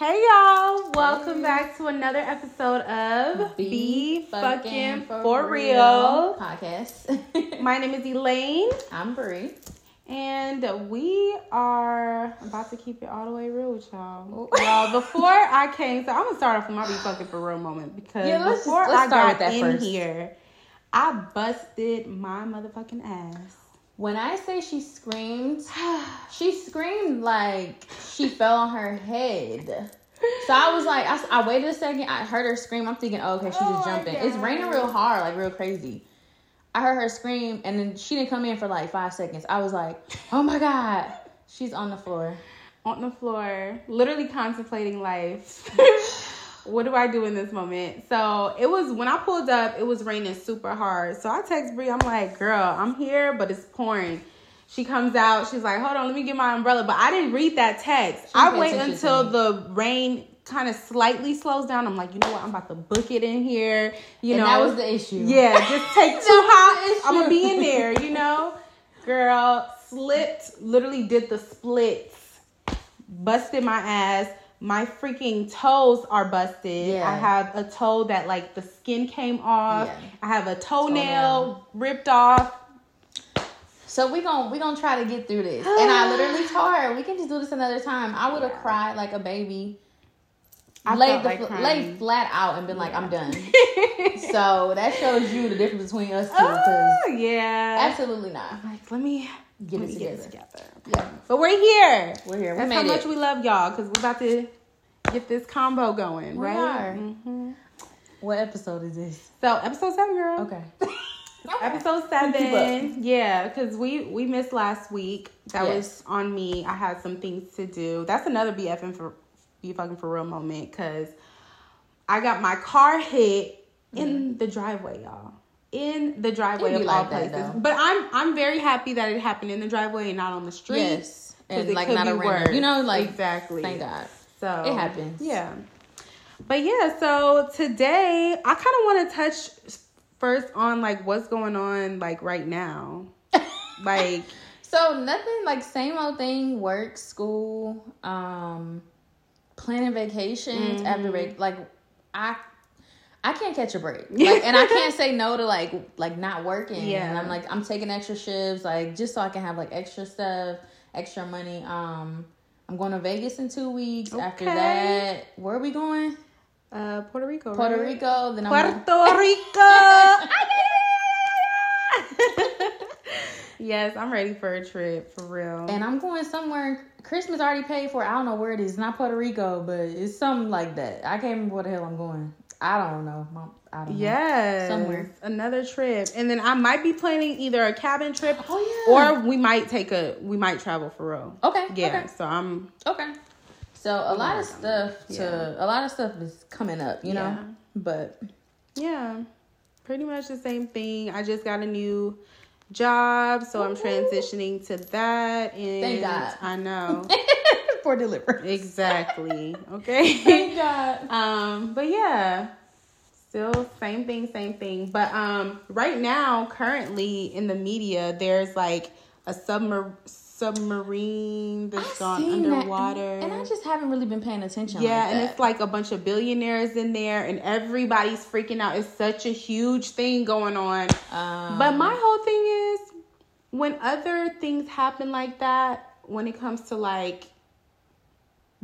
Hey y'all, welcome back to another episode of Be Be Fucking Fucking For Real. podcast. My name is Elaine, I'm Brie. and we are about to keep it all the way real with y'all. y'all, before I came, so I'm gonna start off with my Be Fucking For Real moment because Yeah, let's- before let's I start got with that in first. here, I busted my motherfucking ass. When I say she screamed, she screamed like she fell on her head. So I was like, I, I waited a second. I heard her scream. I'm thinking, oh, okay, she's Oh just jumping. It's raining real hard, like real crazy. I heard her scream, and then she didn't come in for like five seconds. I was like, oh my god, she's on the floor. on the floor, literally contemplating life. what do I do in this moment? So it was when I pulled up, it was raining super hard. So I text Brie, I'm like, girl, I'm here, but it's pouring. She comes out, she's like, hold on, let me get my umbrella. But I didn't read that text. She I wait until the rain kind of slightly slows down. I'm like, you know what? I'm about to book it in here. You and know, that was the issue. yeah, just take two That was the hops. I'm gonna be in there, you know. Girl, slipped, literally did the splits, busted my ass. My freaking toes are busted. Yeah. I have a toe that like the skin came off. Yeah. I have a toenail, Toenail. ripped off. So we gon' we gonna try to get through this. And I literally told her we can just do this another time. I would have Yeah. cried like a baby, I laid the like crying. flat out and been like, I'm done. so that shows you the difference between us two. Oh yeah. absolutely not. Like, let me Get it me get it together. together. Yeah, But we're here. we're here. We That's made how much it. we love y'all because we're about to get this combo going, We right? are. hmm what episode is this? So episode seven, girl. Okay. Episode seven, yeah, because we we missed last week. That Yes. was on me. I had some things to do. That's another BFM for be fucking for real moment because I got my car hit in the driveway, y'all. In the driveway Mm-hmm. Of all like that, places. though. But I'm I'm very happy that it happened in the driveway and not on the street. Yes. And like not a random. You know, like exactly. thank God. So It happens. Yeah. But yeah, so today I kind of want to touch first on like what's going on like right now. like So nothing like same old thing. Work, school, um, planning vacations Mhm. after break. Like I, I can't catch a break. Like, and I can't say no to like like not working. Yeah. And I'm like I'm taking extra shifts, like just so I can have like extra stuff, extra money. Um, I'm going to Vegas in two weeks. After that, where are we going? uh Puerto Rico. Puerto right? Rico. Then I'm Puerto Rico. yes, I'm ready for a trip for real. And I'm going somewhere. Christmas already paid for. I don't know where it is. It's not Puerto Rico, but it's something like that. I can't remember where the hell I'm going. I don't know. I don't know. Yes, Somewhere. another trip, and then I might be planning either a cabin trip Oh yeah. or we might take a we might travel for real. okay. Yeah, so I'm Okay. Okay. So a lot of stuff to Yeah. a lot of stuff is coming up, you know. Yeah. But Yeah, pretty much the same thing. I just got a new job, so I'm transitioning to that. And Thank God. I know for delivery. exactly. Okay. Thank God. um, but yeah, still same thing, same thing. But um, right now, currently in the media, there's like a submar- submarine that's gone seen that, underwater. and I just haven't really been paying attention. Yeah, like and it's like a bunch of billionaires in there, and everybody's freaking out. It's such a huge thing going on. Um, But my whole thing is when other things happen like that, when it comes to like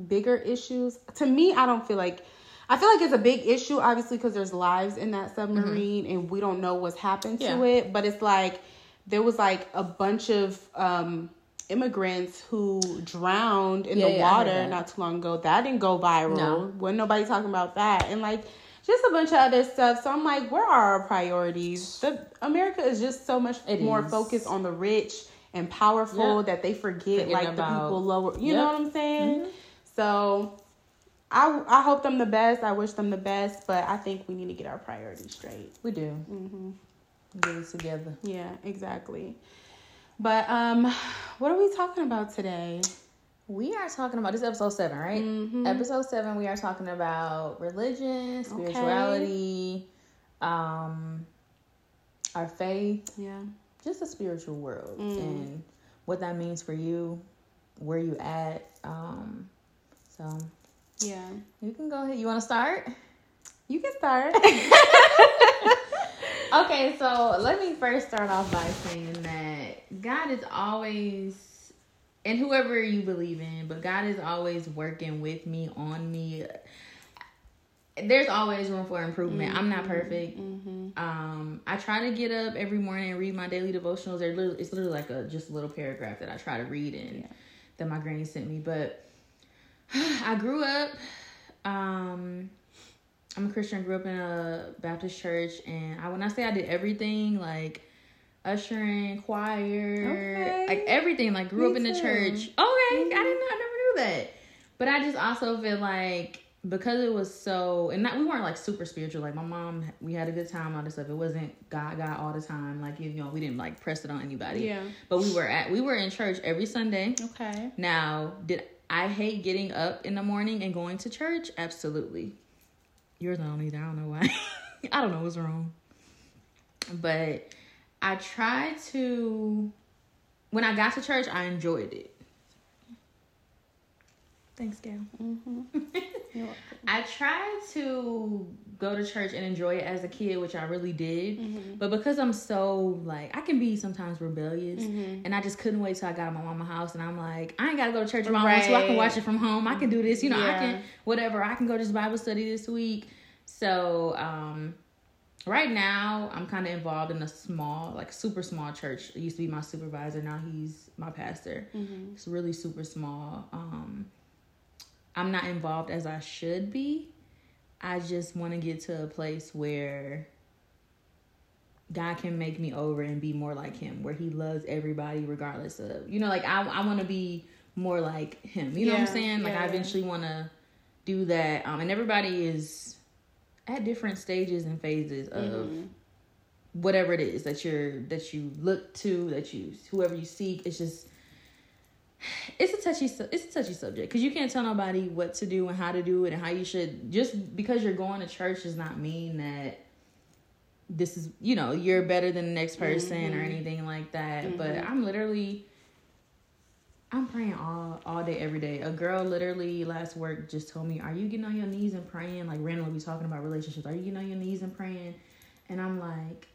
bigger issues, to me, I don't feel like. I feel like it's a big issue, obviously, because there's lives in that submarine and we don't know what's happened to Mm-hmm. It. But it's like there was like a bunch of um, immigrants who drowned in Yeah, the yeah, water not too long ago. That didn't go viral. No. Wasn't nobody talking about that. And like just a bunch of other stuff. So I'm like, where are our priorities? The America is just so much It more is. focused on the rich and powerful Yep. that they forget Forgetting like the people lower. You Yep. know what I'm saying? Mhm. So I I hope them the best. I wish them the best, but I think we need to get our priorities straight. we do hmm get it together. Yeah, exactly. But um, what are we talking about today? We are talking about this is episode seven, right? Mhm. Episode seven, we are talking about religion, spirituality, um, our faith, Yeah. just the spiritual world, Mm. and what that means for you, where you at. Um, so Yeah. You can go ahead. You want to start? You can start. okay, so let me first start off by saying that God is always, and whoever you believe in, but God is always working with me, on me. There's always room for improvement. Mm-hmm. I'm not perfect. Mm-hmm. Um, I try to get up every morning and read my daily devotionals. They're literally, it's literally like a just a little paragraph that I try to read and yeah. that my granny sent me. But I grew up. Um, I'm a Christian. Grew up in a Baptist church, and I when I say I did everything like ushering, choir, okay. like everything. Like grew Me up in too. the church. Okay, mm-hmm. I didn't know. I never knew that. But I just also feel like because it was so and not we weren't like super spiritual like my mom we had a good time all this stuff it wasn't god god all the time like you know we didn't like press it on anybody yeah but we were at we were in church every sunday okay now did i hate getting up in the morning and going to church absolutely Yours not either. I don't know why. I don't know what's wrong. But I tried to when I got to church, I enjoyed it. Thanks, Gail. Mm-hmm. I tried to go to church and enjoy it as a kid, which I really did. Mm-hmm. But because I'm so like, I can be sometimes rebellious, mm-hmm. and I just couldn't wait till I got to my mama's house, and I'm like, I ain't gotta go to church mama right. so I can watch it from home. I can do this, you know. Yeah. I can whatever. I can go to Bible study this week. So um, right now, I'm kind of involved in a small, like super small church. It used to be my supervisor. Now he's my pastor. Mm-hmm. It's really super small. Um, I'm not involved as I should be. I just want to get to a place where God can make me over and be more like Him, where He loves everybody regardless of, you know, like I, I want to be more like Him. You know what I'm saying? Like yeah. I eventually want to do that. Um, and everybody is at different stages and phases of mm-hmm. whatever it is that you're that you look to that you whoever you seek it's just it's a touchy it's a touchy subject because you can't tell nobody what to do and how to do it and how you should just because you're going to church does not mean that this is you know you're better than the next person mm-hmm. or anything like that mm-hmm. but i'm literally I'm praying all all day, every day. A girl literally last work just told me, "Are you getting on your knees and praying?" Like randomly we talking about relationships. Are you getting on your knees and praying? And I'm like,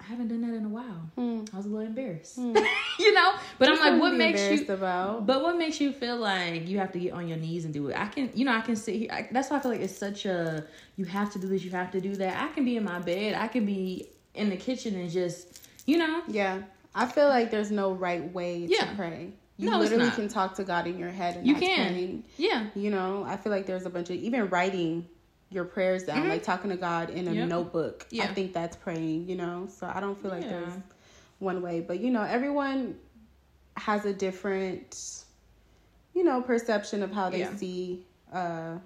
I haven't done that in a while. Mm. I was a little embarrassed, mm. you know. But There's I'm like, what makes you? About. But what makes you feel like you have to get on your knees and do it? I can, you know, I can sit here. I, that's why I feel like it's such a. You have to do this. You have to do that. I can be in my bed. I can be in the kitchen and just, you know. Yeah, I feel like there's no right way yeah. to pray. You no, literally can talk to God in your head and you can. Praying. Yeah. You know, I feel like there's a bunch of even writing your prayers down, mm-hmm. like talking to God in a yep. notebook. Yeah. I think that's praying, you know. So I don't feel like yeah. there's one way. But you know, everyone has a different, you know, perception of how they yeah. see uh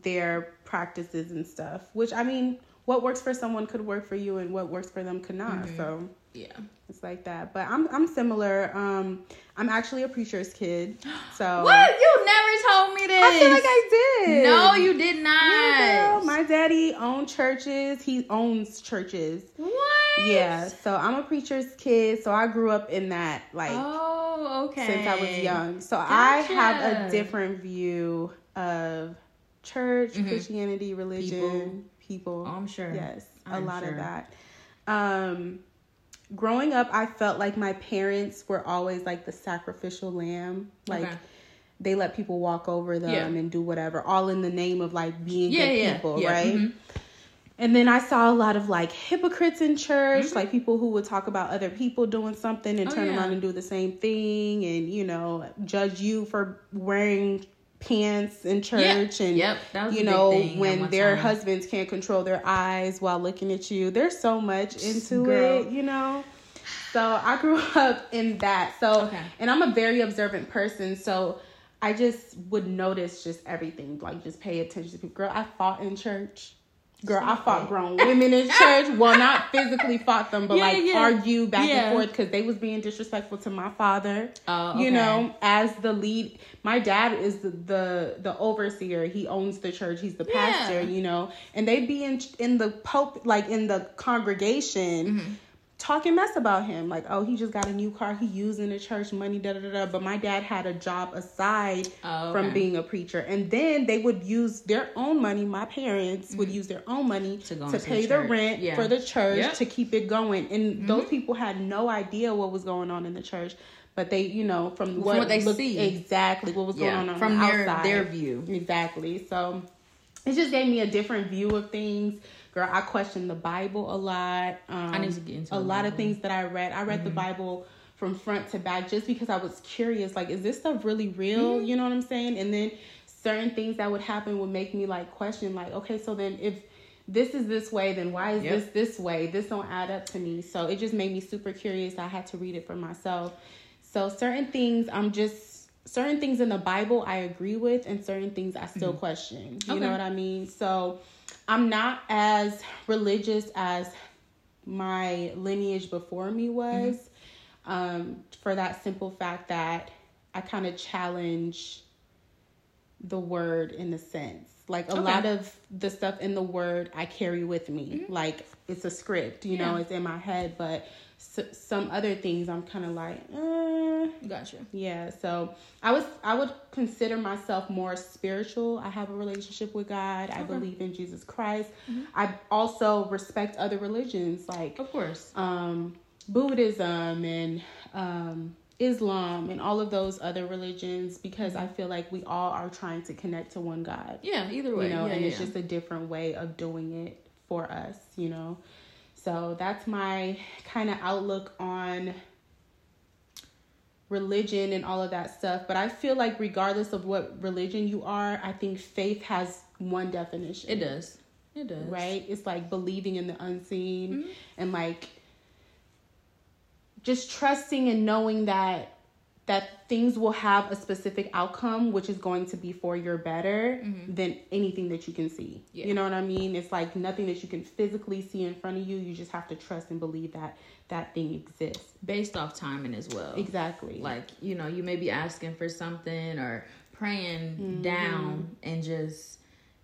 their practices and stuff. Which I mean, what works for someone could work for you and what works for them could not. Mm-hmm. So yeah. It's like that. But I'm I'm similar. Um I'm actually a preacher's kid. So What? You never told me this. I feel like I did. No, you did not. Yeah, my daddy owned churches. He owns churches. What? Yeah. So I'm a preacher's kid. So I grew up in that like Oh, okay. Since I was young. So gotcha. I have a different view of church, mm-hmm. Christianity, religion, people. people. Oh, I'm sure. Yes. I'm a lot sure. of that. Um growing up, I felt like my parents were always like the sacrificial lamb. Like okay. they let people walk over them yeah. and do whatever, all in the name of like being yeah, good yeah, people, right? Mm-hmm. And then I saw a lot of like hypocrites in church, mm-hmm. like people who would talk about other people doing something and oh, turn around and do the same thing and, you know, judge you for wearing pants in church and yep, you know when their time. husbands can't control their eyes while looking at you there's so much into Girl. it you know so i grew up in that so okay. and i'm a very observant person so i just would notice just everything like just pay attention to people girl i fought in church Girl, I fought grown women in church. Well, not physically fought them, but yeah, like yeah. argue back yeah. and forth because they was being disrespectful to my father. Oh, okay. You know, as the lead, my dad is the, the the overseer. He owns the church. He's the pastor. You know, and they'd be in in the pope, like in the congregation. Mm-hmm talking mess about him like oh he just got a new car he using the church money da da da, da. but my dad had a job aside oh, okay. from being a preacher and then they would use their own money my parents mm-hmm. would use their own money to, to pay the, the rent yeah. for the church yep. to keep it going and mm-hmm. those people had no idea what was going on in the church but they you know from, what, from what, they looked, see exactly what was yeah, going on from the their outside. their view exactly so it just gave me a different view of things girl, I question the Bible a lot. Um, I need to get into a lot of things that I read. I read mm-hmm. the Bible from front to back just because I was curious. Like, is this stuff really real? Mm-hmm. You know what I'm saying? And then certain things that would happen would make me like question, like, okay, so then if this is this way, then why is yep. this this way? This don't add up to me. So it just made me super curious. I had to read it for myself. So certain things, I'm just certain things in the Bible I agree with, and certain things I still mm-hmm. question. You okay. know what I mean? So I'm not as religious as my lineage before me was mm-hmm. um, for that simple fact that I kind of challenge the word in a sense. Like a okay. lot of the stuff in the word I carry with me. Mm-hmm. Like it's a script, you yeah. know, it's in my head, but some other things I'm kind of like, eh. gotcha. Yeah, so I was I would consider myself more spiritual. I have a relationship with God. Okay. I believe in Jesus Christ. Mm-hmm. I also respect other religions, like of course, um, Buddhism and um, Islam and all of those other religions because I feel like we all are trying to connect to one God. Yeah, either way, you know, yeah, and yeah. it's just a different way of doing it for us, you know. So that's my kind of outlook on religion and all of that stuff. But I feel like, regardless of what religion you are, I think faith has one definition. It does. It does. Right? It's like believing in the unseen mm-hmm. and like just trusting and knowing that that things will have a specific outcome which is going to be for your better mm-hmm. than anything that you can see yeah. you know what i mean it's like nothing that you can physically see in front of you you just have to trust and believe that that thing exists based off timing as well exactly like you know you may be asking for something or praying mm-hmm. down and just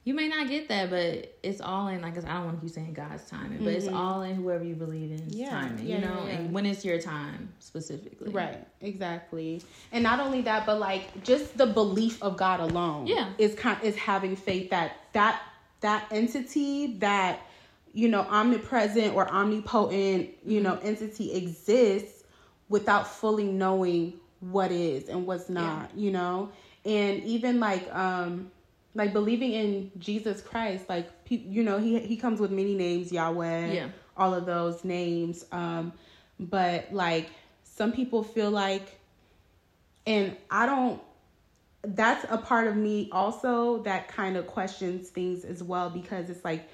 you may not get that, but it's all in like I don't want to keep saying God's timing, but mm-hmm. it's all in whoever you believe in yeah, timing, yeah, you know, yeah, and when it's your time specifically. Right, exactly. And not only that, but like just the belief of God alone. Yeah, is kind is having faith that that that entity that you know omnipresent or omnipotent you know mm-hmm. entity exists without fully knowing what is and what's not. You know, and even like um like believing in Jesus Christ, like you know, he he comes with many names, Yahweh, yeah, all of those names. Um, but like some people feel like, and I don't. That's a part of me also that kind of questions things as well because it's like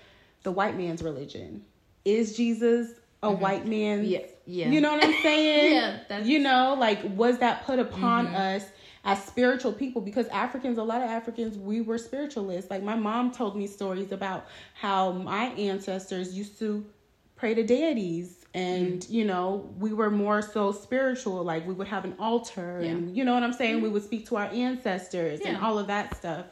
the white man's religion. Is Jesus a mm-hmm. white man? Yeah, yeah. You know what I'm saying? yeah. That's... You know, like was that put upon mm-hmm. us? As spiritual people because Africans, a lot of Africans, we were spiritualists. Like my mom told me stories about how my ancestors used to pray to deities and mm-hmm. you know we were more so spiritual like we would have an altar yeah. and you know what i'm saying mm-hmm. we would speak to our ancestors yeah. and all of that stuff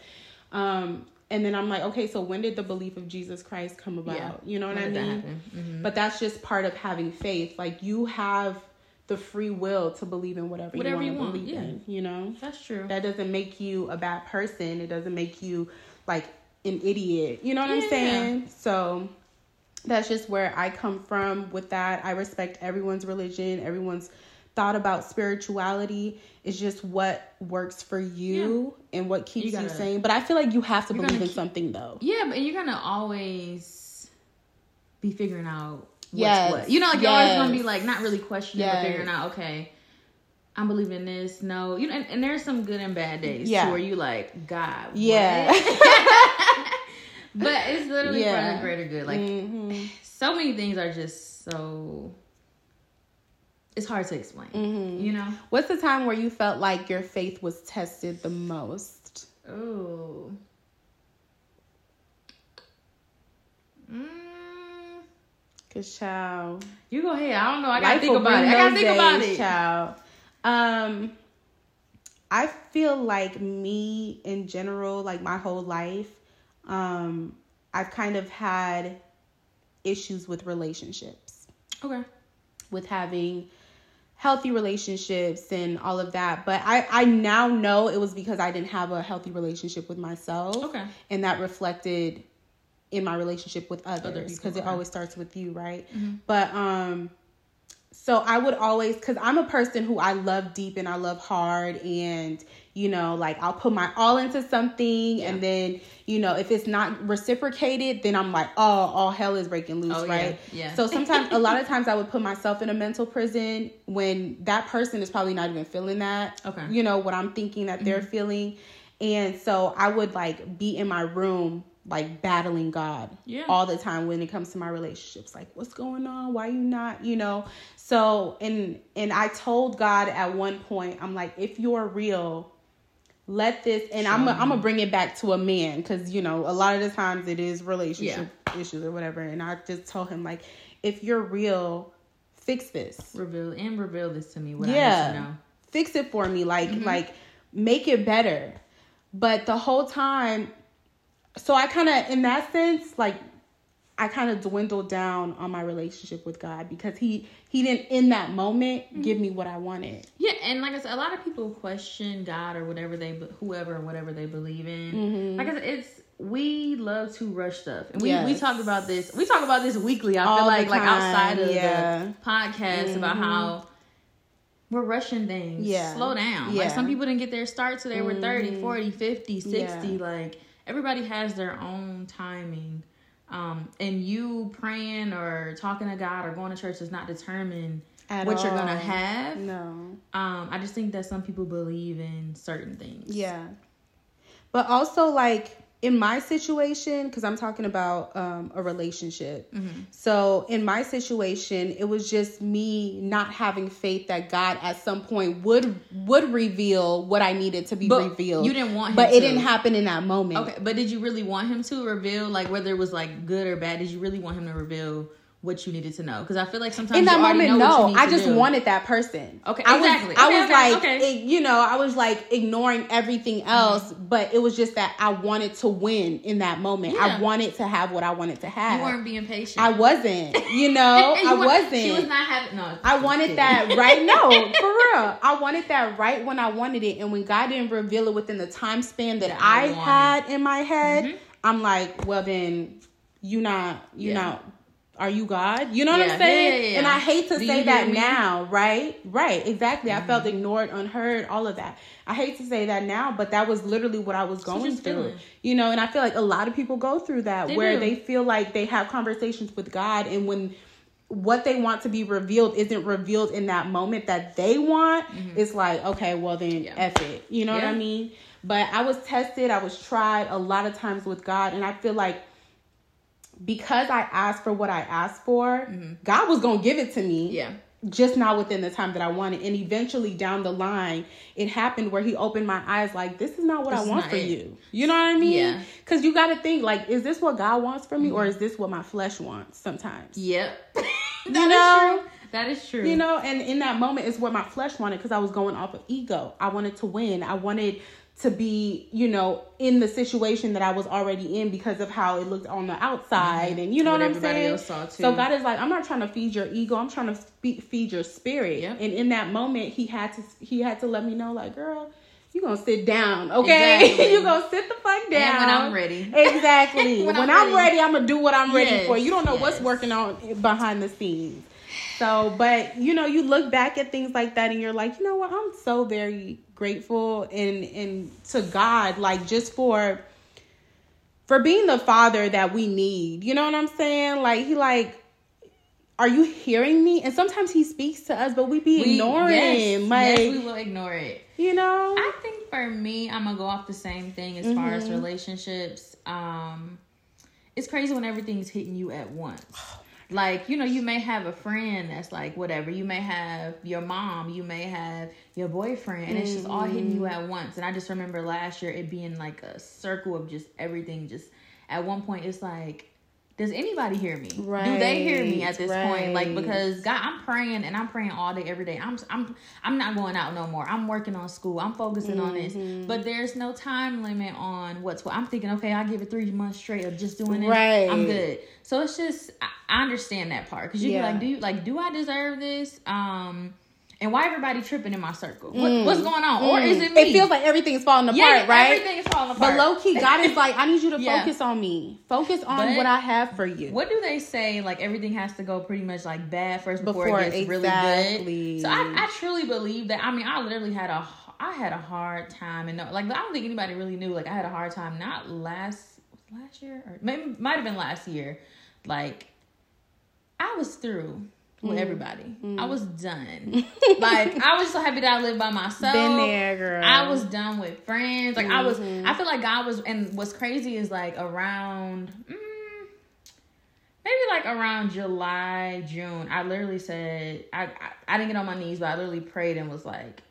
um and then i'm like okay so when did the belief of jesus christ come about yeah. you know what when i mean mm-hmm. but that's just part of having faith like you have the free will to believe in whatever, whatever you want to believe yeah. in. You know, that's true. That doesn't make you a bad person. It doesn't make you like an idiot. You know what yeah. I'm saying? So that's just where I come from with that. I respect everyone's religion, everyone's thought about spirituality. It's just what works for you yeah. and what keeps you, gotta, you sane. But I feel like you have to believe in keep, something though. Yeah, but you're gonna always be figuring out yes. what. You know, like yes. you're always gonna be like not really questioning yes. but figuring out, okay, I'm believing this. No, you know, and, and there's some good and bad days yeah. where you like, God, yeah. but it's literally yeah. for the greater good. Like mm-hmm. so many things are just so it's hard to explain. Mm-hmm. You know? What's the time where you felt like your faith was tested the most? Oh. Mm. Cause child, you go ahead. I don't know. I gotta think about it. I gotta think days, about it, child. Um, I feel like me in general, like my whole life, um, I've kind of had issues with relationships. Okay. with having healthy relationships and all of that. But I, I now know it was because I didn't have a healthy relationship with myself. Okay. And that reflected in my relationship with others because it always starts with you, right? Mm-hmm. But um so I would always cuz I'm a person who I love deep and I love hard and you know, like I'll put my all into something Yeah. and then, you know, if it's not reciprocated, then I'm like, oh, all hell is breaking loose, Oh, right? Yeah. So sometimes a lot of times I would put myself in a mental prison when that person is probably not even feeling that. Okay. Mm-hmm. You know, what I'm thinking that they're feeling. And so I would like be in my room like battling God Yeah. all the time when it comes to my relationships. Like, what's going on? Why you not? You know. So and and I told God at one point, I'm like, if you're real, let this and I'm Show I'm gonna bring it back to a man because you know a lot of the times it is relationship issues or whatever. And I just told him like, if you're real, fix this reveal and reveal this to me. What I need yeah to know. fix it for me like Mm-hmm. like make it better but the whole time so i kind of in that sense like i kind of dwindled down on my relationship with god because he he didn't in that moment Mm-hmm. give me what i wanted Yeah, and like I said, a lot of people question God or whatever they, whoever, whatever they believe in. Mm-hmm. Like I said, it's we love to rush stuff, and we we Yes. talk about this. We talk about this weekly. I All feel like like outside of yeah. Mm-hmm. the podcast about how we're rushing things. Yeah. slow down. Like Yeah. Mm-hmm. some people didn't get their start till they were 30, 40, 50, 60. Yeah. Like everybody has their own timing. Um, and you praying or talking to God or going to church does not determine At what you're gonna have. no Um, I just think that some people believe in certain things. Yeah. But also like in my situation cuz I'm talking about um a relationship. So in my situation, it was just me not having faith that God at some point would would reveal what I needed to be But revealed. you didn't want him But to. it didn't happen in that moment. Okay, but did you really want him to reveal, like whether it was like good or bad? Did you really want him to reveal what you needed to know? Because I feel like sometimes in that you moment, you no. I just do. wanted that person. Okay, I was, exactly. I was okay, like, okay. Mm-hmm. it- you know, I was like ignoring everything else, but it was just that I wanted to win in that moment. Yeah. I wanted to have what I wanted to have. You weren't being patient. I wasn't, you know, And I you wasn't. She was not having. No, I wanted kidding. that right. No, for real. I wanted that right when I wanted it, and when God didn't reveal it within the time span that That I I had in my head, Mhm. I'm like, well, then you not, you Yeah. not. Are you God? You know what I'm saying? Yeah, yeah, yeah. And I hate to Do say that me? now, right? Right, exactly. I felt Mm-hmm. ignored, unheard, all of that. I hate to say that now, but that was literally what I was going just through. You know, and I feel like a lot of people go through that They where do. they feel like they have conversations with God and when what they want to be revealed isn't revealed in that moment that they want, it's like, okay, well then Mm-hmm. Yeah. F it. You know what I mean? But I was tested, I was tried a lot of times with God, and I feel like because I asked for what I asked for, God was gonna give it to me Mm-hmm. Yeah. just not within the time that I wanted. And eventually down the line, it happened where he opened my eyes like, this is not what This I want for it. you. You know what I mean? Yeah. Cause you gotta think like, is this what God wants for me Mm-hmm. or is this what my flesh wants sometimes? Yep. That is know? true. That is true. You know, and in that moment is what my flesh wanted because I was going off of ego. I wanted to win. I wanted to be, you know, in the situation that I was already in because of how it looked on the outside, mm-hmm. and you know What what, I'm saying. else saw, too. So God is like, I'm not trying to feed your ego. I'm trying to spe- feed your spirit. Yep. And in that moment, He had to He had to let me know, like, girl. You gonna sit down, okay? Exactly. you gonna sit the fuck down. And when I'm ready. Exactly. When when, I'm ready. ready. I'm gonna do what I'm ready Yes, for. You don't know what's working on behind the scenes. So, but you know, you look back at things like that and you're like, you know what? I'm so very grateful and and to God, like just for for being the father that we need. You know what I'm saying? Like he like are you hearing me? And sometimes he speaks to us, but we be We- ignoring yes. Like, yes, we will ignore it. you know? I think for me, I'm gonna go off the same thing as far Mm-hmm. as relationships. Um, it's crazy when everything's hitting you at once. Like, you know, you may have a friend that's like whatever. You may have your mom, you may have your boyfriend, and it's just all hitting you Mm-hmm. at once. And I just remember last year it being like a circle of just everything. Just at one point, it's like does anybody hear me? Right, Do they hear me at this right. point? Like because God, I'm praying and I'm praying all day, every day. I'm I'm I'm not going out no more. I'm working on school. I'm focusing mm-hmm. on this. Mm-hmm. But there's no time limit on what's what. I'm thinking, okay, I give it three months straight of just doing it. Right. I'm good. So it's just I, I understand that part because you yeah. be like, do you like do I deserve this? Um and why everybody tripping in my circle? What, mm. What's going on? Mm. Or is it me? It feels like everything's falling apart, yeah, right? Everything is falling apart. But low key, God is like, I need you to yeah. focus on me. Focus on but what I have for you. What do they say? Like everything has to go pretty much like bad first before, before it gets exactly. really good. So I, I truly believe that. I mean, I literally had a I had a hard time, and like I don't think anybody really knew. Like I had a hard time. Not last last year, or maybe might have been last year. Like I was through with mm. everybody. Mm. I was done. like I was so happy that I lived by myself. Been there, girl. I was done with friends. Like mm-hmm. I was. Mm-hmm. I feel like God was. And what's crazy is like around. Mm, maybe like around July, June. I literally said I, I I didn't get on my knees, but I literally prayed and was like.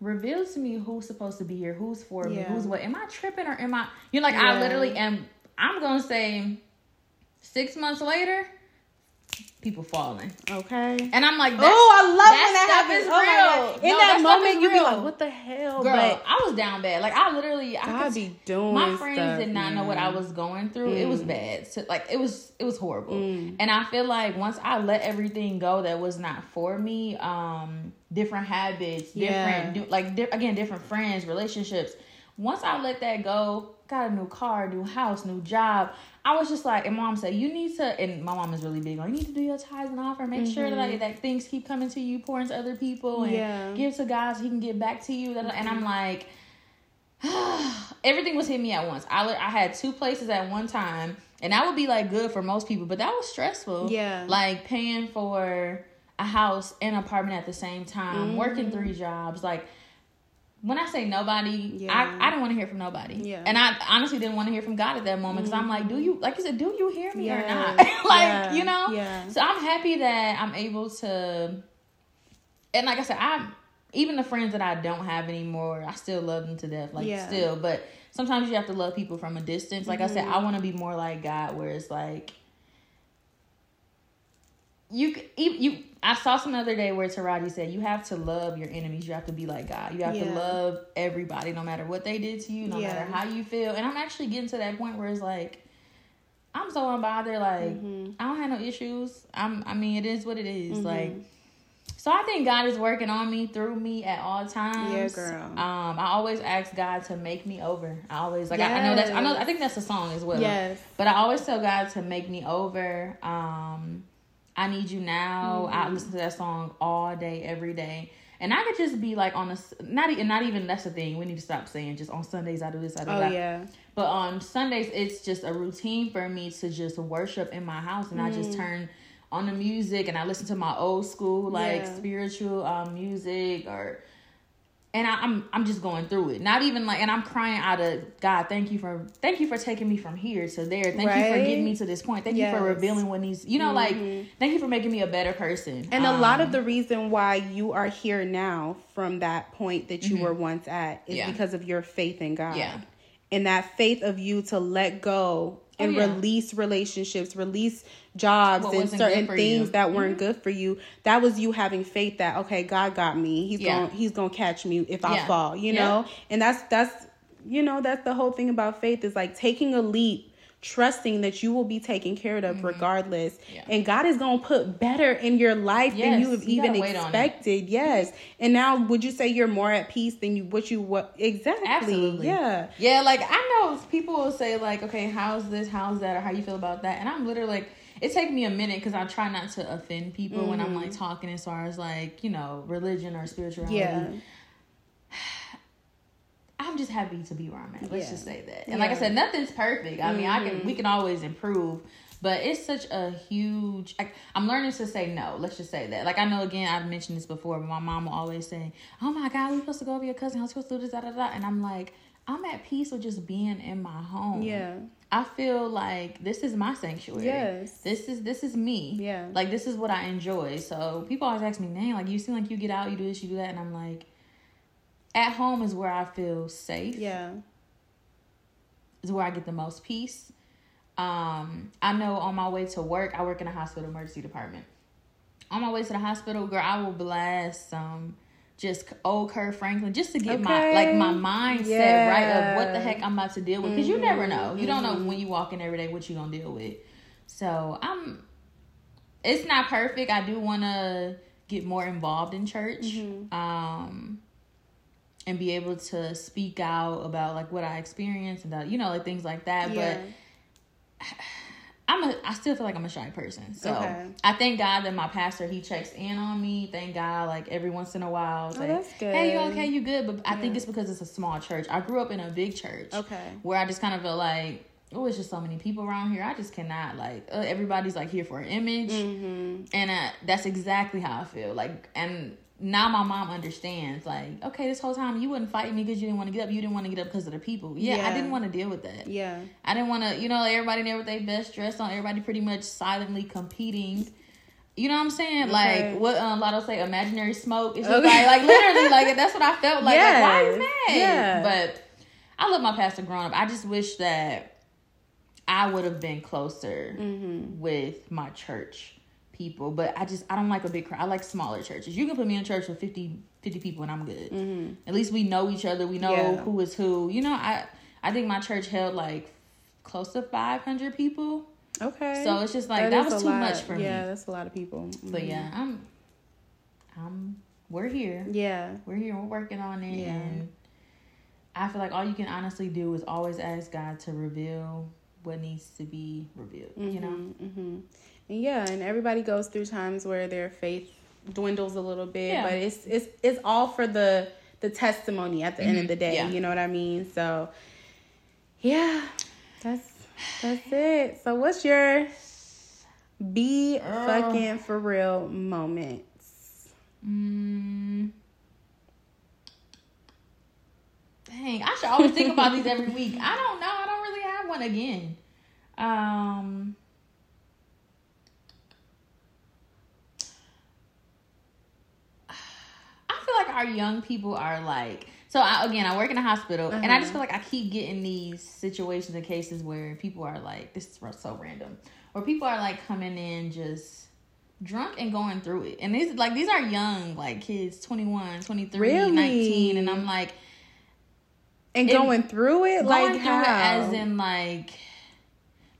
Reveal to me who's supposed to be here, who's for yeah. me, who's what. Am I tripping or am I? You know, like yeah. I literally am. I'm gonna say, six months later, people falling. Okay. And I'm like, oh, I love that when that happens. Oh In no, that, that moment, you be like, what the hell? Girl, but I was down bad. Like I literally, I could, be doing. My friends stuff, did not man. know what I was going through. Mm. It was mm. bad. So, like it was, it was horrible. Mm. And I feel like once I let everything go that was not for me, um, different habits, different, yeah. like di- again, different friends, relationships. Once I let that go, got a new car, new house, new job. I was just like, and mom said, you need to, and my mom is really big on, you need to do your tithes and offer, make mm-hmm. sure that, like, that things keep coming to you, pour into other people, and yeah. give to God so he can get back to you. Mm-hmm. And I'm like, everything was hitting me at once. I, I had two places at one time, and that would be like good for most people, but that was stressful. Yeah. Like paying for a house and apartment at the same time, mm-hmm. working three jobs, like, when I say nobody, yeah. I, I didn't want to hear from nobody. Yeah. And I honestly didn't want to hear from God at that moment because mm-hmm. I'm like, do you, like you said, do you hear me yeah. or not? like, you know? Yeah. So I'm happy that I'm able to, and like I said, I'm, even the friends that I don't have anymore, I still love them to death. Like, still. But sometimes you have to love people from a distance. Like mm-hmm. I said, I want to be more like God where it's like, you you I saw some other day where Taraji said you have to love your enemies. You have to be like God. You have yeah. to love everybody, no matter what they did to you, no yeah. matter how you feel. And I'm actually getting to that point where it's like I'm so unbothered. Like mm-hmm. I don't have no issues. I'm. I mean, it is what it is. Mm-hmm. Like. So I think God is working on me through me at all times. Yeah, girl. Um, I always ask God to make me over. I always like yes. I, I, know that's I know I think that's a song as well. Yes. But I always tell God to make me over. Um, I Need You Now. Mm-hmm. I listen to that song all day, every day. And I could just be like on a not even not even that's the thing we need to stop saying just on Sundays I do this I do oh, that. yeah. But on Sundays it's just a routine for me to just worship in my house and mm. I just mm. turn on the music and I listen to my old school like yeah. spiritual um, music or and I, am I'm, I'm just going through it. Not even like, and I'm crying out of God. Thank you for thank you for taking me from here to there. Thank right? you for getting me to this point. Thank yes. you for revealing what needs. You know, mm-hmm. like thank you for making me a better person. And um, a lot of um, the reason why you are here now from that point that you mm-hmm. were once at is yeah. because of your faith in God. Yeah. And that faith of you to let go and oh, yeah. release relationships, release jobs what and certain things you. that weren't mm-hmm. good for you. That was you having faith that okay, God got me. He's yeah. going he's going to catch me if I fall, you know? And that's that's you know, that's the whole thing about faith is like taking a leap trusting that you will be taken care of mm-hmm. regardless. Yeah. And God is going to put better in your life yes, than you have you even expected. Yes. And now would you say you're more at peace than you what you what exactly? Absolutely. Yeah. Yeah, like I know people will say like, "Okay, how's this? How's that? Or how you feel about that?" And I'm literally like it takes me a minute because I try not to offend people mm-hmm. when I'm like mm-hmm. talking as far as like, you know, religion or spirituality. Yeah. I'm just happy to be where I'm at. Let's yeah. just say that. And yeah. like I said, nothing's perfect. I mean, mm-hmm. I can we can always improve, but it's such a huge. I, am learning to say no. Let's just say that. Like I know again, I've mentioned this before, but my mom will always say, "Oh my God, we're supposed to go over your cousin. I'm supposed to do this, da da da," and I'm like. I'm at peace with just being in my home. Yeah. I feel like this is my sanctuary. Yes. This is this is me. Yeah. Like this is what I enjoy. So people always ask me, "Dang, like you seem like you get out, you do this, you do that," and I'm like, at home is where I feel safe. Yeah. Is where I get the most peace. Um, I know on my way to work, I work in a hospital emergency department. On my way to the hospital, girl, I will blast some just old Kirk Franklin just to get okay. my like my mindset yeah. right of what the heck I'm about to deal with because mm-hmm. you never know. You mm-hmm. don't know mm-hmm. when you walk in every day what you gonna deal with. So I'm. It's not perfect. I do want to get more involved in church. Mm-hmm. Um, and be able to speak out about like what I experienced and that, you know like things like that. Yeah. But I'm a I still feel like I'm a shy person. So okay. I thank God that my pastor he checks in on me. Thank God like every once in a while. Oh, that's good. Hey, you okay? You good? But I think it's because it's a small church. I grew up in a big church. Okay. Where I just kind of felt like oh, it's just so many people around here. I just cannot like uh, everybody's like here for an image, mm-hmm. and uh, that's exactly how I feel. Like, and now my mom understands. Like, okay, this whole time you wouldn't fight me because you didn't want to get up. You didn't want to get up because of the people. Yeah, yeah. I didn't want to deal with that. Yeah, I didn't want to. You know, everybody there with their best dress on. Everybody pretty much silently competing. You know what I'm saying? Okay. Like what um, Lotto say, imaginary smoke. It's just okay. like, like literally, like that's what I felt like. Yes. Like, why are you mad? Yeah. But I love my pastor growing up. I just wish that I would have been closer mm-hmm. with my church people, but I just I don't like a big crowd. I like smaller churches. You can put me in church with 50, 50 people and I'm good. Mm-hmm. At least we know each other. We know yeah. who is who. You know, I I think my church held like close to five hundred people. Okay. So it's just like that, that was too lot. much for yeah, me. Yeah, that's a lot of people. Mm-hmm. But yeah, I'm I'm we're here. Yeah. We're here. We're working on it yeah. and I feel like all you can honestly do is always ask God to reveal what needs to be revealed. Mm-hmm, you know. Mm-hmm. And yeah, and everybody goes through times where their faith dwindles a little bit, yeah. but it's it's it's all for the the testimony at the mm-hmm. end of mm-hmm. the day. Yeah. You know what I mean? So yeah, that's that's it. So what's your be uh, fucking for real moments? Mm. Dang, I should always think about these every week. I don't know. I don't really have one again. Um like our young people are like so I, again i work in a hospital uh-huh. and i just uh-huh. feel like i keep getting these situations and cases where people are like this is so random or people are like coming in just drunk and going through it and these like these are young like kids 21 23 really? 19 and i'm like and going through it going like through how? it as in like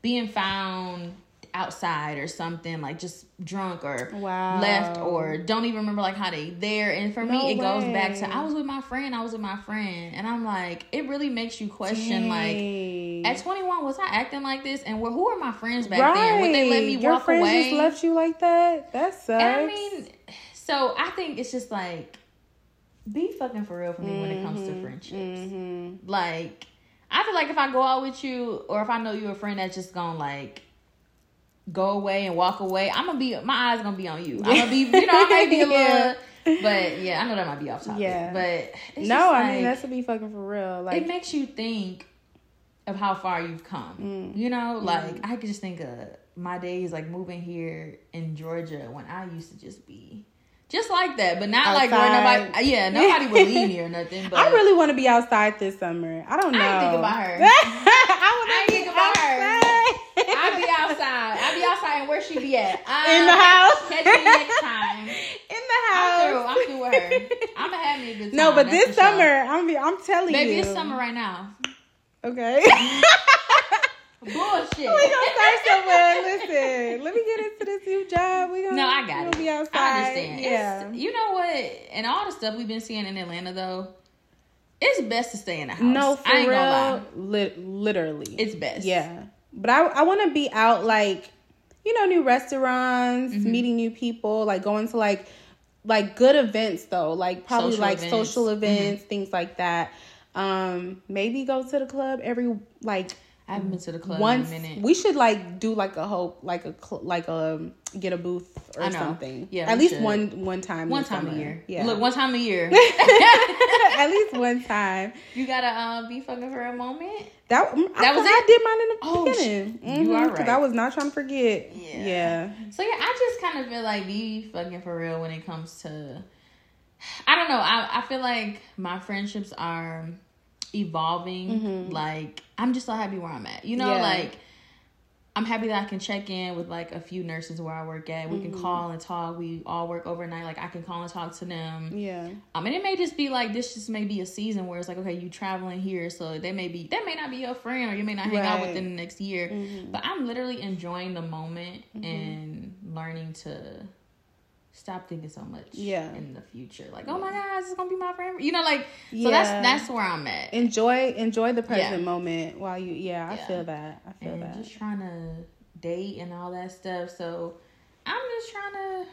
being found outside or something, like just drunk or wow. left or don't even remember like how they there. And for no me, it way. goes back to I was with my friend, I was with my friend, and I'm like, it really makes you question Dang. like, at 21, was I acting like this? And who are my friends back right. then? Would they let me Your walk friends away? just left you like that? That sucks. And I mean, so I think it's just like be fucking for real for me mm-hmm. when it comes to mm-hmm. friendships. Mm-hmm. Like. I feel like if I go out with you, or if I know you're a friend that's just gonna like go away and walk away, I'm gonna be my eyes gonna be on you. I'm gonna be, you know, I might be a little. But yeah, I know that might be off topic. Yeah, but no, I mean that's to be fucking for real. Like it makes you think of how far you've come. Mm. You know, like mm. I could just think of my days like moving here in Georgia when I used to just be just like that, but not outside. like where nobody. Yeah, nobody would leave me or nothing. But I really want to be outside this summer. I don't know. I think about her. I to think about outside. her. I'd be outside. I'd be outside, and where she be at? Um, in the house. Catch me next time. In the house. I'm through. I'm through with her. I'm gonna have me a good time. No, but this summer. I'm. Be, I'm telling you. Maybe it's summer right now. Okay. Bullshit. We gonna start somewhere. Listen, let me get into this new job. We gonna no, I got it. Be outside. I understand. Yeah. It's, you know what? And all the stuff we've been seeing in Atlanta, though, it's best to stay in the house. No, for I ain't real. Gonna lie. Li- literally, it's best. Yeah, but I I want to be out like, you know, new restaurants, mm-hmm. meeting new people, like going to like like good events though, like probably social like events. social events, mm-hmm. things like that. Um, maybe go to the club every like I haven't been to the club Once, in a minute. We should like do like a hope, like a cl- like a get a booth or something. Yeah, at least should. one one time. One time summer. a year. Yeah, look, one time a year. at least one time. You gotta uh, be fucking for a moment. That that I, was it. I did mine in the oh, beginning. Mm-hmm, you are right. I was not trying to forget. Yeah. yeah. So yeah, I just kind of feel like be fucking for real when it comes to. I don't know. I I feel like my friendships are evolving. Mm-hmm. Like I'm just so happy where I'm at. You know, yeah. like I'm happy that I can check in with like a few nurses where I work at. We mm-hmm. can call and talk. We all work overnight. Like I can call and talk to them. Yeah. I mean, it may just be like this. Just may be a season where it's like, okay, you traveling here, so they may be that may not be your friend, or you may not hang right. out with them the next year. Mm-hmm. But I'm literally enjoying the moment mm-hmm. and learning to stop thinking so much yeah. in the future. Like oh my god this is gonna be my friend. You know like yeah. so that's that's where i'm at. Enjoy enjoy the present yeah. moment while you yeah i yeah. feel that i feel and that. just trying to date and all that stuff. So i'm just trying to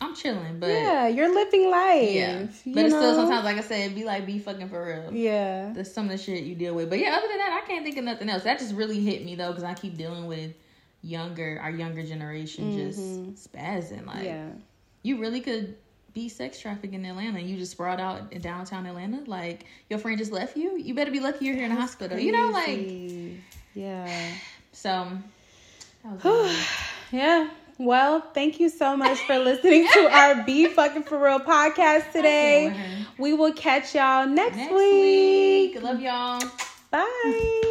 i'm chilling but yeah you're living life yeah. but it's know? still sometimes like i said be like be fucking for real. Yeah. There's some of the shit you deal with. But yeah other than that i can't think of nothing else. That just really hit me though because i keep dealing with younger our younger generation mm-hmm. just spazzing like yeah you really could be sex trafficked in Atlanta you just brought out in downtown Atlanta. Like your friend just left you. You better be lucky you're here in the hospital. Crazy. You know, like yeah. So yeah. Well, thank you so much for listening to our Be Fucking For Real podcast today. We will catch y'all next, next week. week. Love y'all. Bye.